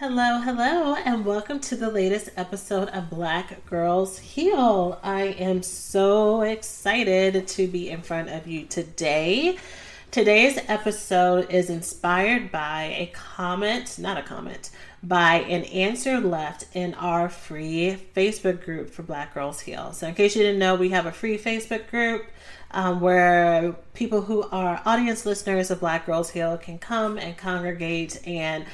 Hello, hello, and welcome to the latest episode of Black Girls Heal. I am so excited to be in front of you today. Today's episode is inspired by a comment, not a comment, by an answer left in our free Facebook group for Black Girls Heal. So, in case you didn't know, we have a free Facebook group um, where people who are audience listeners of Black Girls Heal can come and congregate and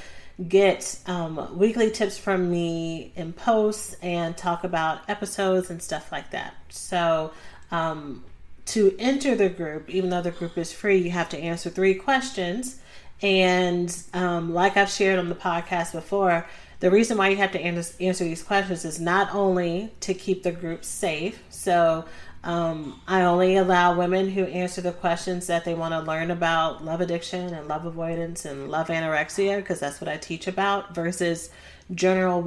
get um, weekly tips from me in posts and talk about episodes and stuff like that. So, um, to enter the group, even though the group is free, you have to answer three questions and um, like I've shared on the podcast before, the reason why you have to answer these questions is not only to keep the group safe. So um, I only allow women who answer the questions that they want to learn about love addiction and love avoidance and love anorexia because that's what I teach about versus general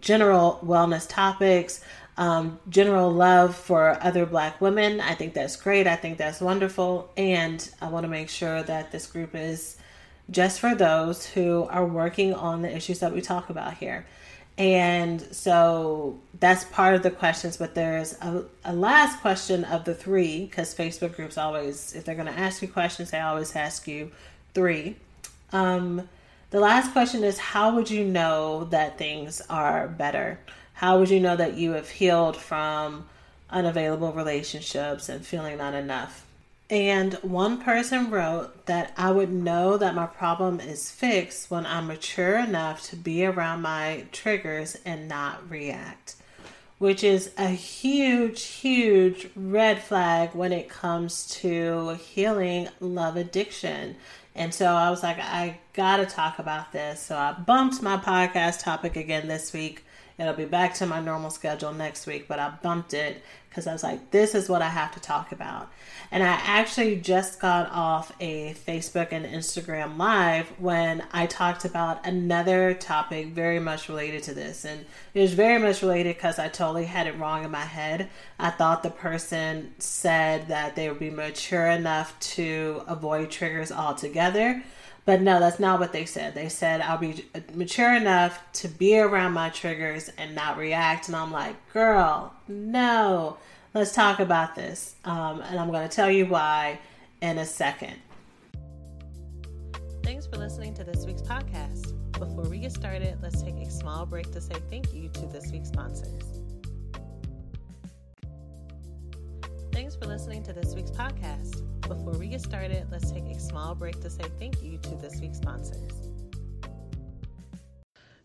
general wellness topics. Um, general love for other black women. I think that's great. I think that's wonderful. And I want to make sure that this group is just for those who are working on the issues that we talk about here. And so that's part of the questions, but there's a, a last question of the three because Facebook groups always, if they're going to ask you questions, they always ask you three. Um, the last question is How would you know that things are better? How would you know that you have healed from unavailable relationships and feeling not enough? And one person wrote that I would know that my problem is fixed when I'm mature enough to be around my triggers and not react, which is a huge, huge red flag when it comes to healing love addiction. And so I was like, I gotta talk about this. So I bumped my podcast topic again this week. It'll be back to my normal schedule next week, but I bumped it because I was like, this is what I have to talk about. And I actually just got off a Facebook and Instagram live when I talked about another topic very much related to this. And it was very much related because I totally had it wrong in my head. I thought the person said that they would be mature enough to avoid triggers altogether. But no, that's not what they said. They said I'll be mature enough to be around my triggers and not react. And I'm like, girl, no let's talk about this. Um, and I'm going to tell you why in a second. Thanks for listening to this week's podcast. Before we get started, let's take a small break to say thank you to this week's sponsors. Thanks for listening to this week's podcast. Before we get started, let's take a small break to say thank you to this week's sponsors.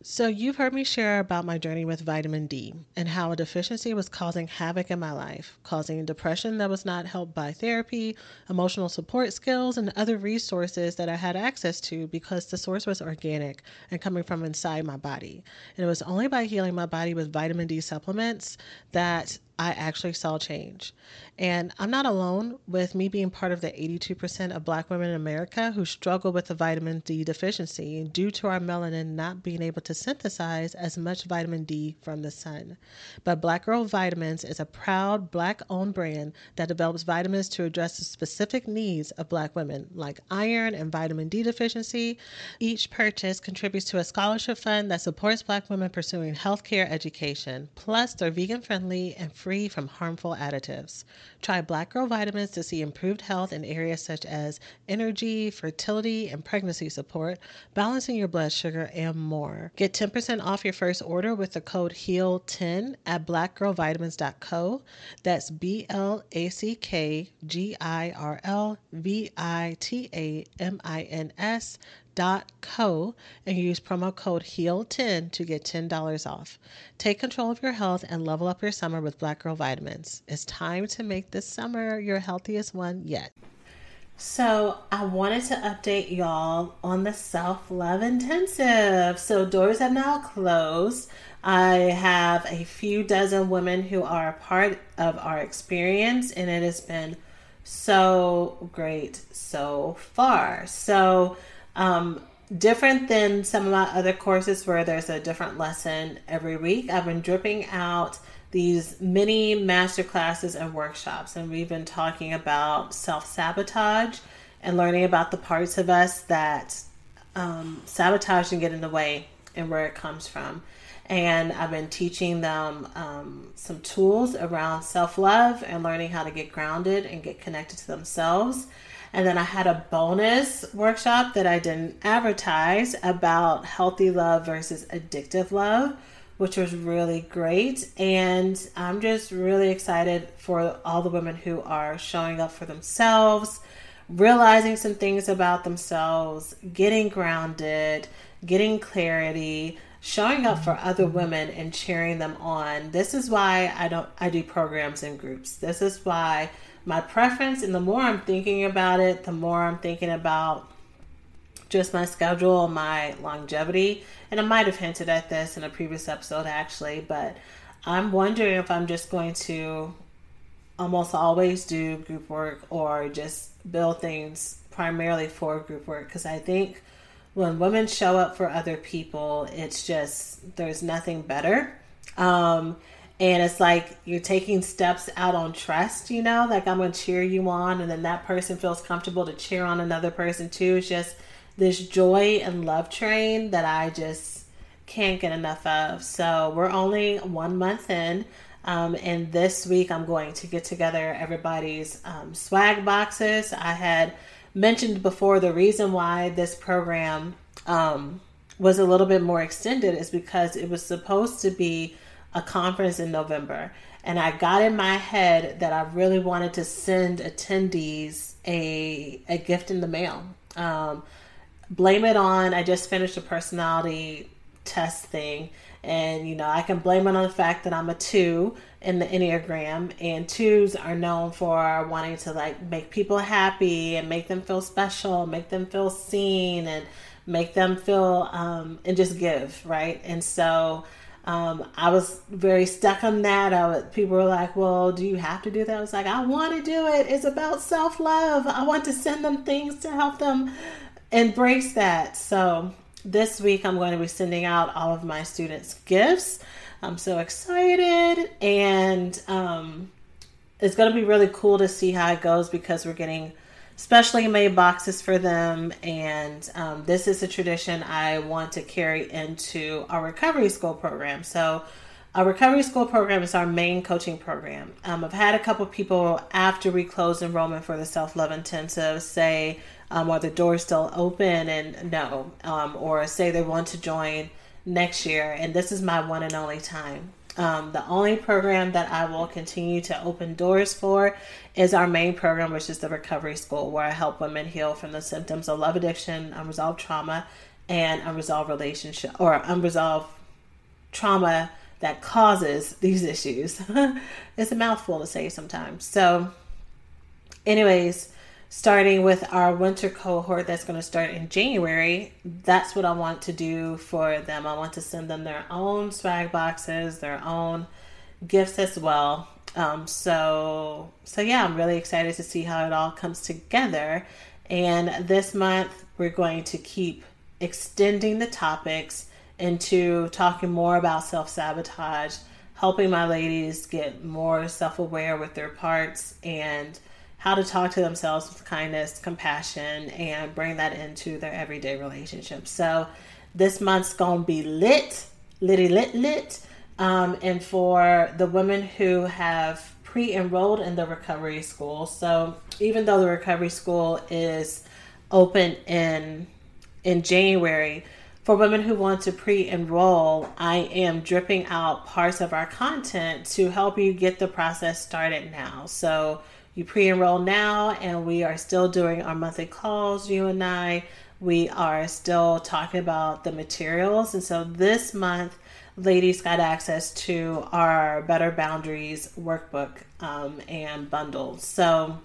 So, you've heard me share about my journey with vitamin D and how a deficiency was causing havoc in my life, causing depression that was not helped by therapy, emotional support skills, and other resources that I had access to because the source was organic and coming from inside my body. And it was only by healing my body with vitamin D supplements that I actually saw change. And I'm not alone with me being part of the 82% of black women in America who struggle with the vitamin D deficiency due to our melanin not being able to synthesize as much vitamin D from the sun. But Black Girl Vitamins is a proud black owned brand that develops vitamins to address the specific needs of black women, like iron and vitamin D deficiency. Each purchase contributes to a scholarship fund that supports black women pursuing healthcare education. Plus, they're vegan friendly and free from harmful additives. Try Black Girl Vitamins to see improved health in areas such as energy, fertility, and pregnancy support, balancing your blood sugar, and more. Get 10% off your first order with the code HEAL10 at blackgirlvitamins.co. That's B L A C K G I R L V I T A M I N S co and use promo code HEAL10 to get $10 off. Take control of your health and level up your summer with Black Girl Vitamins. It's time to make this summer your healthiest one yet. So, I wanted to update y'all on the self love intensive. So, doors have now closed. I have a few dozen women who are a part of our experience, and it has been so great so far. So, um, different than some of my other courses where there's a different lesson every week, I've been dripping out these mini master classes and workshops, and we've been talking about self sabotage and learning about the parts of us that um, sabotage and get in the way and where it comes from. And I've been teaching them um, some tools around self love and learning how to get grounded and get connected to themselves and then I had a bonus workshop that I didn't advertise about healthy love versus addictive love, which was really great. And I'm just really excited for all the women who are showing up for themselves, realizing some things about themselves, getting grounded, getting clarity, showing up for other women and cheering them on. This is why I don't I do programs in groups. This is why my preference. And the more I'm thinking about it, the more I'm thinking about just my schedule, my longevity. And I might have hinted at this in a previous episode actually, but I'm wondering if I'm just going to almost always do group work or just build things primarily for group work because I think when women show up for other people, it's just there's nothing better. Um, and it's like you're taking steps out on trust you know like i'm gonna cheer you on and then that person feels comfortable to cheer on another person too. It's just this joy and love train that i just can't get enough of. So we're only one month in um, and this week i'm going to get together everybody's um, swag boxes. I had mentioned before the reason why this program um, was a little bit more extended is because it was supposed to be a conference in November. And I got in my head that I really wanted to send attendees a, a gift in the mail. Um, blame it on, I just finished a personality test thing. And, you know, I can blame it on the fact that I'm a two in the Enneagram, and twos are known for wanting to like make people happy and make them feel special, make them feel seen, and make them feel um, and just give, right? And so um, I was very stuck on that. I people were like, "Well, do you have to do that?" I was like, "I want to do it. It's about self love. I want to send them things to help them embrace that." So this week, I'm going to be sending out all of my students gifts. I'm so excited, and um, it's going to be really cool to see how it goes because we're getting specially made boxes for them. And um, this is a tradition I want to carry into our recovery school program. So, our recovery school program is our main coaching program. Um, I've had a couple people after we closed enrollment for the self love intensive say, um, "Are the doors still open?" and no, um, or say they want to join next year. And this is my one and only time. Um, the only program that I will continue to open doors for is our main program, which is the Recovery School, where I help women heal from the symptoms of love addiction, unresolved trauma, and unresolved relationship or unresolved trauma that causes these issues. it's a mouthful to say sometimes. So, anyways, starting with our winter cohort that's going to start in January, that's what I want to do for them. I want to send them their own swag boxes, their own gifts as well. Um, so, so yeah, I'm really excited to see how it all comes together. And this month, we're going to keep extending the topics into talking more about self sabotage, helping my ladies get more self aware with their parts and how to talk to themselves with kindness, compassion, and bring that into their everyday relationships. So this month's gonna be lit, litty lit lit. Um, and for the women who have pre enrolled in the recovery school. So even though the recovery school is open in in January, for women who want to pre enroll, I am dripping out parts of our content to help you get the process started now. So you pre enroll now, and we are still doing our monthly calls, you and I. We are still talking about the materials. And so this month, ladies got access to our Better Boundaries workbook um, and bundles. So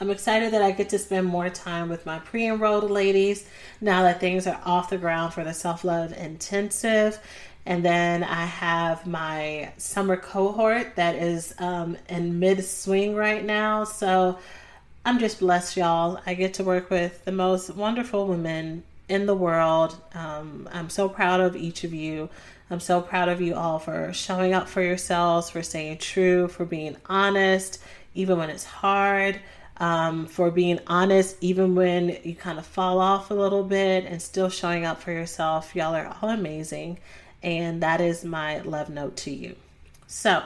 I'm excited that I get to spend more time with my pre enrolled ladies now that things are off the ground for the self love intensive. And then I have my summer cohort that is um, in mid swing right now. So I'm just blessed, y'all. I get to work with the most wonderful women in the world. Um, I'm so proud of each of you. I'm so proud of you all for showing up for yourselves, for staying true, for being honest, even when it's hard, um, for being honest, even when you kind of fall off a little bit and still showing up for yourself. Y'all are all amazing. And that is my love note to you. So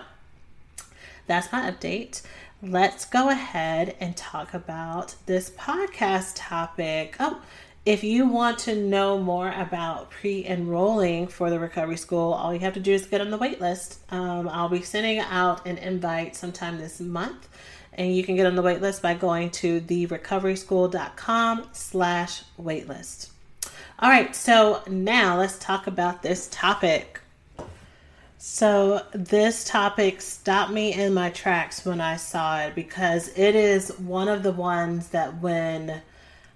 that's my update. Let's go ahead and talk about this podcast topic. Oh, if you want to know more about pre enrolling for the recovery school, all you have to do is get on the wait list. Um, I'll be sending out an invite sometime this month, and you can get on the wait list by going to therecoveryschool.com slash waitlist. All right, so now let's talk about this topic. So, this topic stopped me in my tracks when I saw it because it is one of the ones that when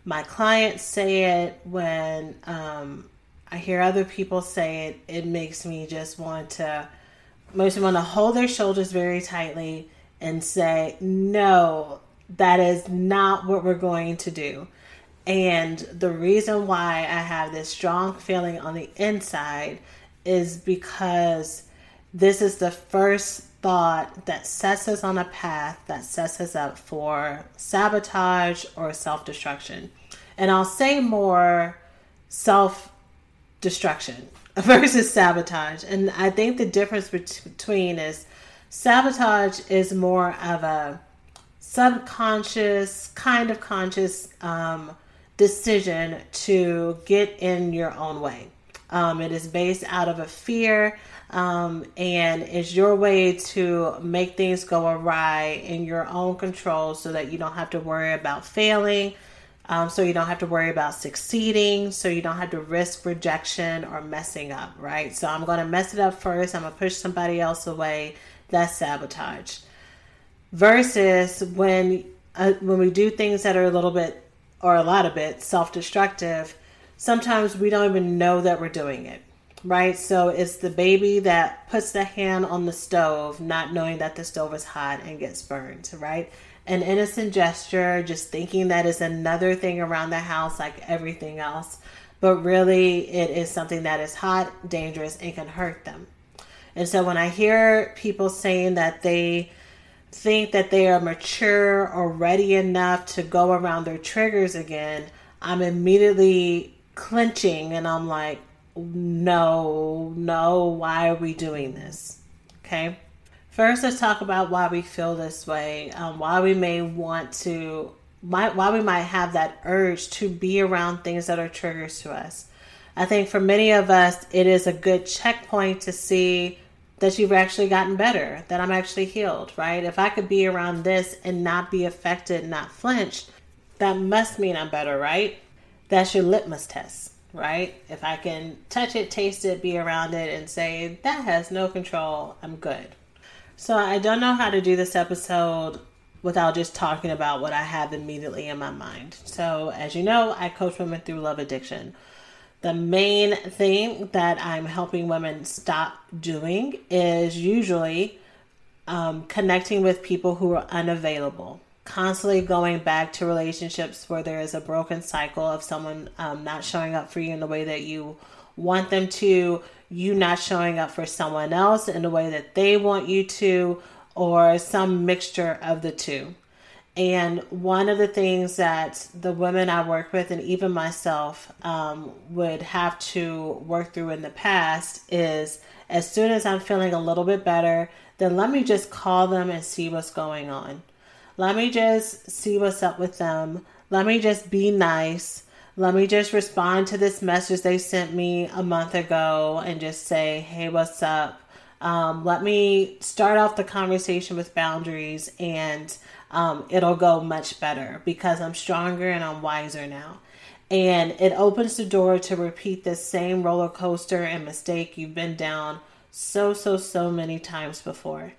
my clients say it, when um, I hear other people say it, it makes me just want to, mostly want to hold their shoulders very tightly and say, no, that is not what we're going to do. And the reason why I have this strong feeling on the inside is because this is the first thought that sets us on a path that sets us up for sabotage or self destruction. And I'll say more self destruction versus sabotage. And I think the difference between is sabotage is more of a subconscious, kind of conscious um, decision to get in your own way. Um, it is based out of a fear um, and it's your way to make things go awry in your own control so that you don't have to worry about failing, um, so you don't have to worry about succeeding, so you don't have to risk rejection or messing up, right? So I'm going to mess it up first, I'm going to push somebody else away. That's sabotage. Versus when uh, when we do things that are a little bit or a lot of bit self-destructive, sometimes we don't even know that we're doing it right? So it's the baby that puts the hand on the stove, not knowing that the stove is hot and gets burned, right? An innocent gesture, just thinking that is another thing around the house like everything else, but really it is something that is hot, dangerous, and can hurt them. And so when I hear people saying that they think that they are mature or ready enough to go around their triggers again, I'm immediately clenching and I'm like, no, no, why are we doing this? Okay. First, let's talk about why we feel this way, um, why we may want to, why, why we might have that urge to be around things that are triggers to us. I think for many of us, it is a good checkpoint to see that you've actually gotten better, that I'm actually healed, right? If I could be around this and not be affected, not flinch, that must mean I'm better, right? That's your litmus test right? If I can touch it, taste it, be around it, and say, that has no control, I'm good. So I don't know how to do this episode without just talking about what I have immediately in my mind. So, as you know, I coach women through love addiction. The main thing that I'm helping women stop doing is usually um, connecting with people who are unavailable constantly going back to relationships where there is a broken cycle of someone um, not showing up for you in the way that you want them to, you not showing up for someone else in the way that they want you to, or some mixture of the two. And one of the things that the women I work with, and even myself, um, would have to work through in the past is as soon as I'm feeling a little bit better, then let me just call them and see what's going on. Let me just see what's up with them. Let me just be nice. Let me just respond to this message they sent me a month ago and just say, hey, what's up? Um, let me start off the conversation with boundaries and um, it'll go much better because I'm stronger and I'm wiser now. And it opens the door to repeat the same roller coaster and mistake you've been down so, so, so many times before.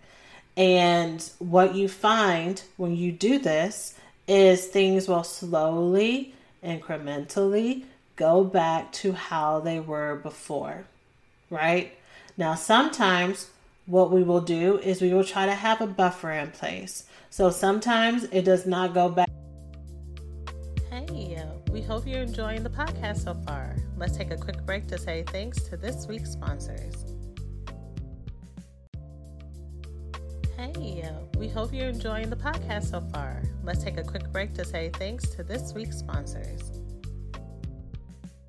And what you find when you do this is things will slowly, incrementally go back to how they were before, right? Now, sometimes what we will do is we will try to have a buffer in place. So sometimes it does not go back. Hey, we hope you're enjoying the podcast so far. Let's take a quick break to say thanks to this week's sponsors. Hey, we hope you're enjoying the podcast so far. Let's take a quick break to say thanks to this week's sponsors.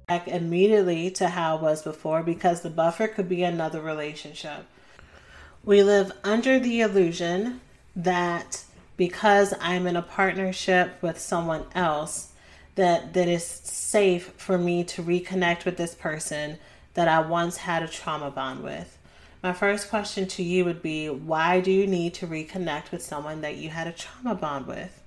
Back immediately to how it was before because the buffer could be another relationship. We live under the illusion that because I'm in a partnership with someone else, that that is safe for me to reconnect with this person that I once had a trauma bond with. My first question to you would be why do you need to reconnect with someone that you had a trauma bond with?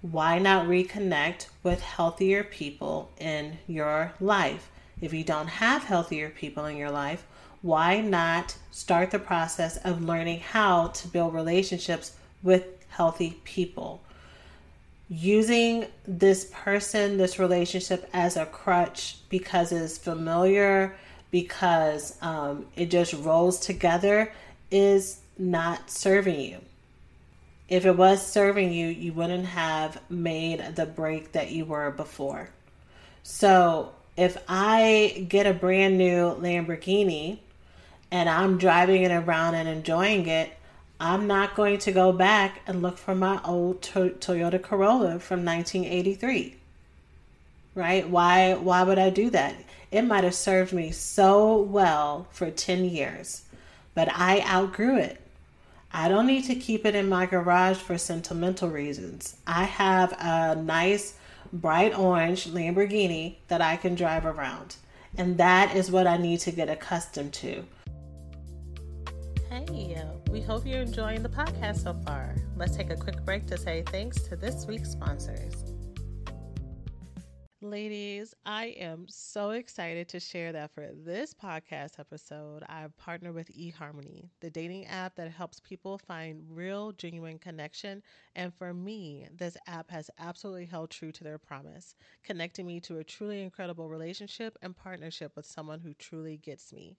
Why not reconnect with healthier people in your life? If you don't have healthier people in your life, why not start the process of learning how to build relationships with healthy people? Using this person, this relationship as a crutch because it's familiar, because um, it just rolls together is not serving you. If it was serving you, you wouldn't have made the break that you were before. So if I get a brand new Lamborghini and I'm driving it around and enjoying it, I'm not going to go back and look for my old to- Toyota Corolla from 1983. Right? Why why would I do that? It might have served me so well for 10 years, but I outgrew it. I don't need to keep it in my garage for sentimental reasons. I have a nice bright orange Lamborghini that I can drive around. And that is what I need to get accustomed to. Hey, we hope you're enjoying the podcast so far. Let's take a quick break to say thanks to this week's sponsors. Ladies, I am so excited to share that for this podcast episode, I've partnered with eHarmony, the dating app that helps people find real, genuine connection. And for me, this app has absolutely held true to their promise, connecting me to a truly incredible relationship and partnership with someone who truly gets me.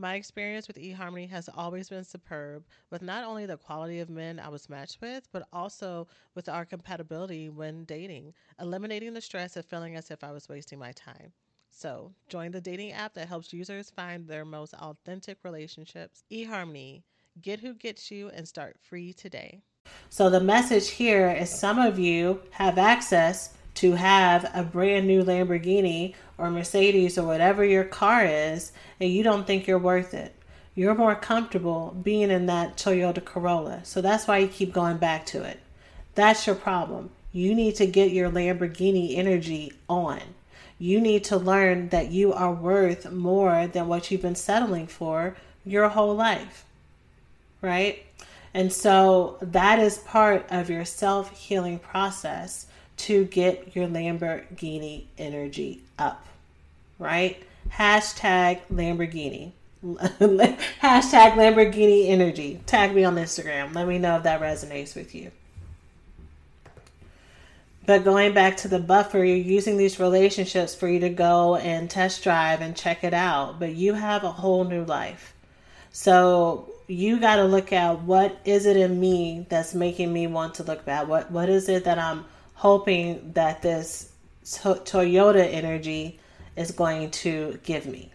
My experience with eHarmony has always been superb, with not only the quality of men I was matched with, but also with our compatibility when dating, eliminating the stress of feeling as if I was wasting my time. So, join the dating app that helps users find their most authentic relationships. eHarmony, get who gets you and start free today. So, the message here is some of you have access to have a brand new Lamborghini or Mercedes or whatever your car is, and you don't think you're worth it. You're more comfortable being in that Toyota Corolla. So that's why you keep going back to it. That's your problem. You need to get your Lamborghini energy on. You need to learn that you are worth more than what you've been settling for your whole life. Right? And so that is part of your self healing process to get your Lamborghini energy up. Right? Hashtag Lamborghini. Hashtag Lamborghini energy. Tag me on Instagram. Let me know if that resonates with you. But going back to the buffer, you're using these relationships for you to go and test drive and check it out. But you have a whole new life. So you got to look at what is it in me that's making me want to look bad? What what is it that I'm hoping that this to- Toyota energy is going to give me?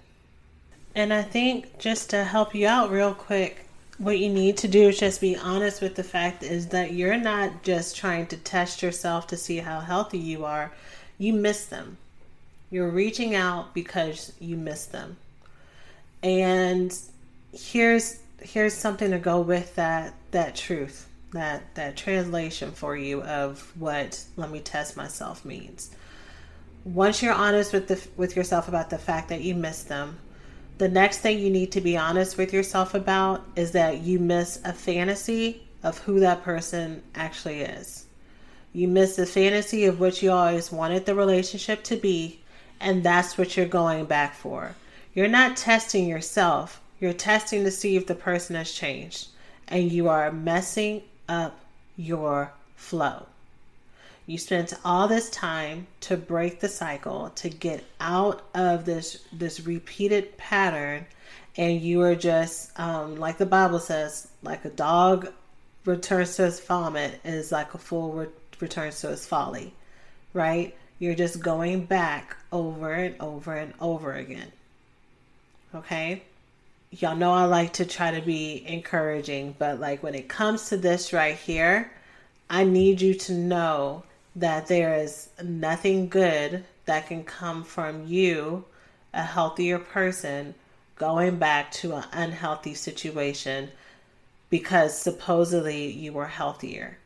And I think just to help you out real quick, what you need to do is just be honest with the fact is that you're not just trying to test yourself to see how healthy you are. You miss them. You're reaching out because you miss them. And here's here's something to go with that that truth that that translation for you of what let me test myself means. Once you're honest with the with yourself about the fact that you miss them the next thing you need to be honest with yourself about is that you miss a fantasy of who that person actually is. You miss the fantasy of what you always wanted the relationship to be and that's what you're going back for. You're not testing yourself. You're testing to see if the person has changed, and you are messing up your flow. You spent all this time to break the cycle, to get out of this this repeated pattern, and you are just um, like the Bible says, like a dog returns to his vomit is like a fool re- returns to his folly, right? You're just going back over and over and over again. Okay? Y'all know I like to try to be encouraging, but like when it comes to this right here, I need you to know that there is nothing good that can come from you, a healthier person, going back to an unhealthy situation because supposedly you were healthier.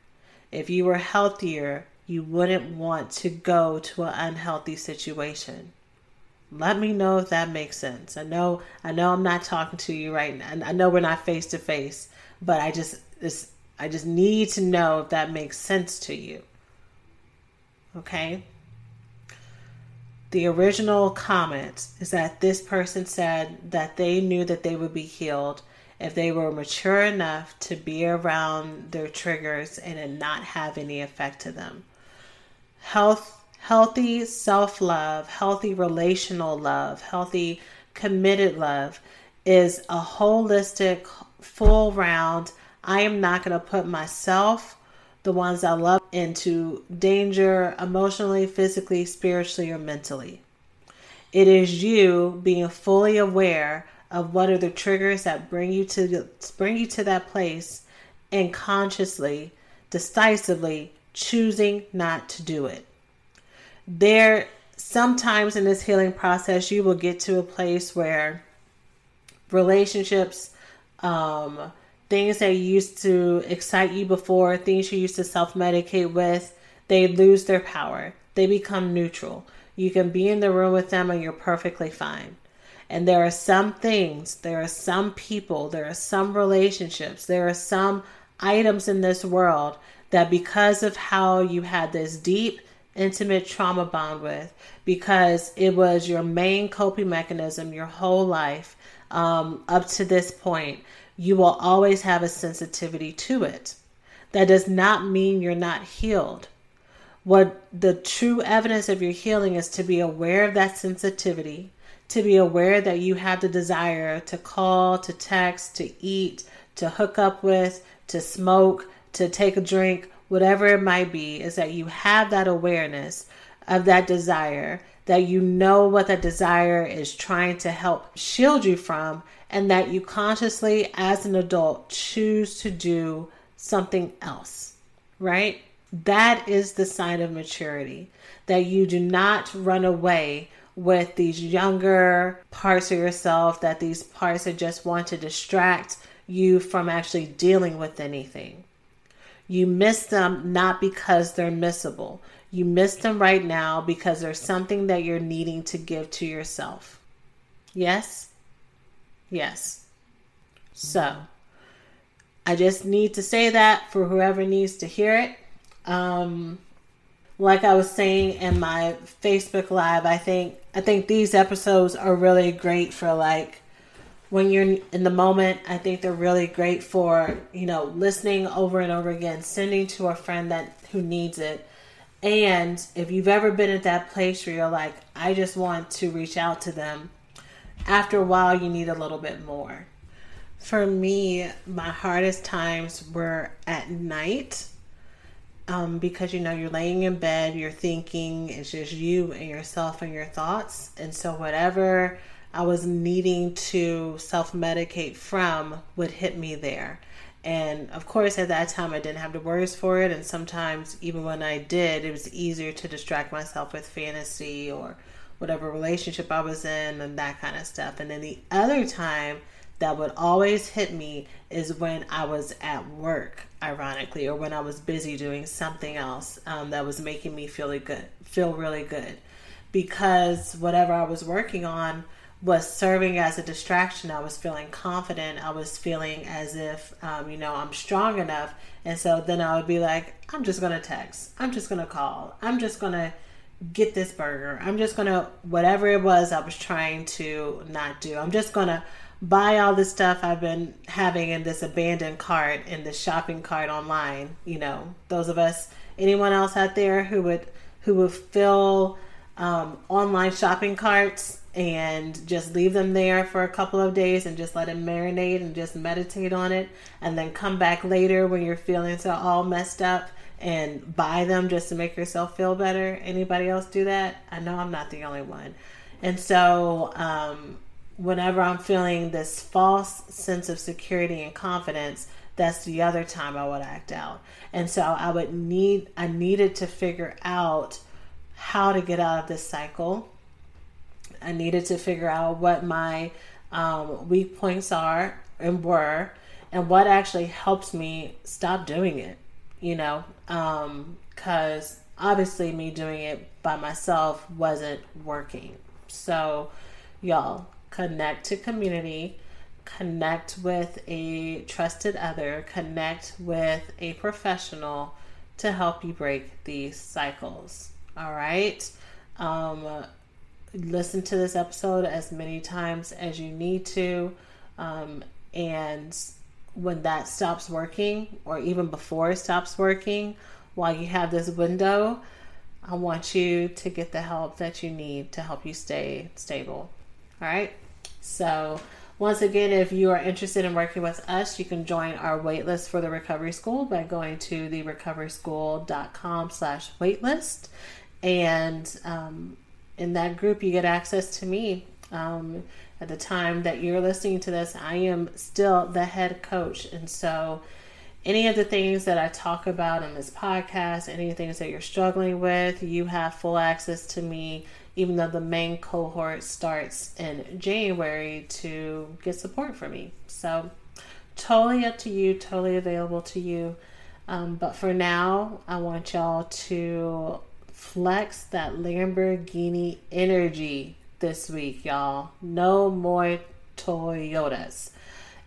If you were healthier, you wouldn't want to go to an unhealthy situation. Let me know if that makes sense. I know I know I'm not talking to you right now. I know we're not face to face, but I just this I just need to know if that makes sense to you. Okay? The original comment is that this person said that they knew that they would be healed if they were mature enough to be around their triggers and not have any effect to them. Health healthy self love, healthy relational love, healthy committed love is a holistic, full round. I am not going to put myself, the ones I love, into danger emotionally, physically, spiritually, or mentally. It is you being fully aware of what are the triggers that bring you to bring you to that place and consciously, decisively choosing not to do it there sometimes in this healing process you will get to a place where relationships um, things that used to excite you before things you used to self-medicate with they lose their power. They become neutral. You can be in the room with them and you're perfectly fine. And there are some things there are some people there are some relationships there are some items in this world that because of how you had this deep intimate trauma bond with because it was your main coping mechanism your whole life um, up to this point. You will always have a sensitivity to it. That does not mean you're not healed. What the true evidence of your healing is to be aware of that sensitivity, to be aware that you have the desire to call, to text, to eat, to hook up with, to smoke, to take a drink, whatever it might be, is that you have that awareness of that desire, that you know what that desire is trying to help shield you from, and that you consciously, as an adult, choose to do something else, right? That is the sign of maturity. That you do not run away with these younger parts of yourself, that these parts that just want to distract you from actually dealing with anything. You miss them not because they're missable. You miss them right now because there's something that you're needing to give to yourself. Yes? Yes. So, I just need to say that for whoever needs to hear it. Um, like I was saying in my Facebook live, I think I think these episodes are really great for like when you're in the moment, I think they're really great for, you know, listening over and over again, sending to a friend that who needs it. And if you've ever been at that place where you're like, I just want to reach out to them, after a while, you need a little bit more. For me, my hardest times were at night um, because you know you're laying in bed, you're thinking, it's just you and yourself and your thoughts. And so, whatever I was needing to self medicate from would hit me there. And of course, at that time, I didn't have the words for it. And sometimes, even when I did, it was easier to distract myself with fantasy or whatever relationship I was in and that kind of stuff. And then the other time that would always hit me is when I was at work, ironically, or when I was busy doing something else um, that was making me feel good, feel really good, because whatever I was working on was serving as a distraction. I was feeling confident. I was feeling as if, um, you know, I'm strong enough. And so then I would be like, I'm just going to text. I'm just going to call. I'm just going to get this burger. I'm just going to, whatever it was I was trying to not do, I'm just going to buy all this stuff I've been having in this abandoned cart, in the shopping cart online. You know, those of us, anyone else out there who would, who would fill um, online shopping carts and just leave them there for a couple of days and just let it marinate and just meditate on it. And then come back later when you're feeling so all messed up and buy them just to make yourself feel better. Anybody else do that? I know i'm not the only one. And so um, whenever i'm feeling this false sense of security and confidence that's the other time i would act out. And so i would need i needed to figure out how to get out of this cycle I needed to figure out what my um, weak points are and were, and what actually helps me stop doing it. You know, because um, obviously me doing it by myself wasn't working. So, y'all connect to community, connect with a trusted other, connect with a professional to help you break these cycles. All right. Um, listen to this episode as many times as you need to. Um, and when that stops working, or even before it stops working, while you have this window, I want you to get the help that you need to help you stay stable. All right. So, once again, if you are interested in working with us, you can join our waitlist for the Recovery School by going to the recoveryschool.com slash waitlist. And um, in that group, you get access to me. Um, at the time that you're listening to this, I am still the head coach. And so, any of the things that I talk about in this podcast, any things that you're struggling with, you have full access to me, even though the main cohort starts in January to get support from me. So, totally up to you, totally available to you. Um, but for now, I want y'all to flex that Lamborghini energy this week, y'all. No more Toyotas.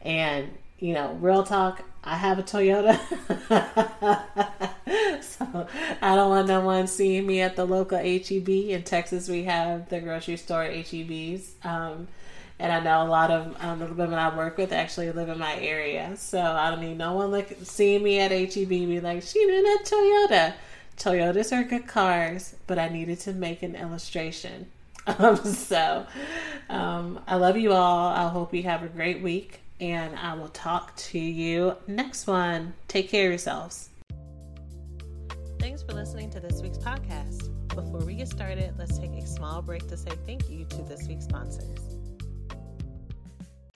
And, you know, real talk, I have a Toyota. so I don't want no one seeing me at the local HEB. In Texas, we have the grocery store HEBs. Um, and I know a lot of um, the women I work with actually live in my area. So I don't need no one look, seeing me at HEB be like, she in a Toyota. Toyotas are good cars, but I needed to make an illustration. Um, so um, I love you all. I hope you have a great week, and I will talk to you next one. Take care of yourselves. Thanks for listening to this week's podcast. Before we get started, let's take a small break to say thank you to this week's sponsors.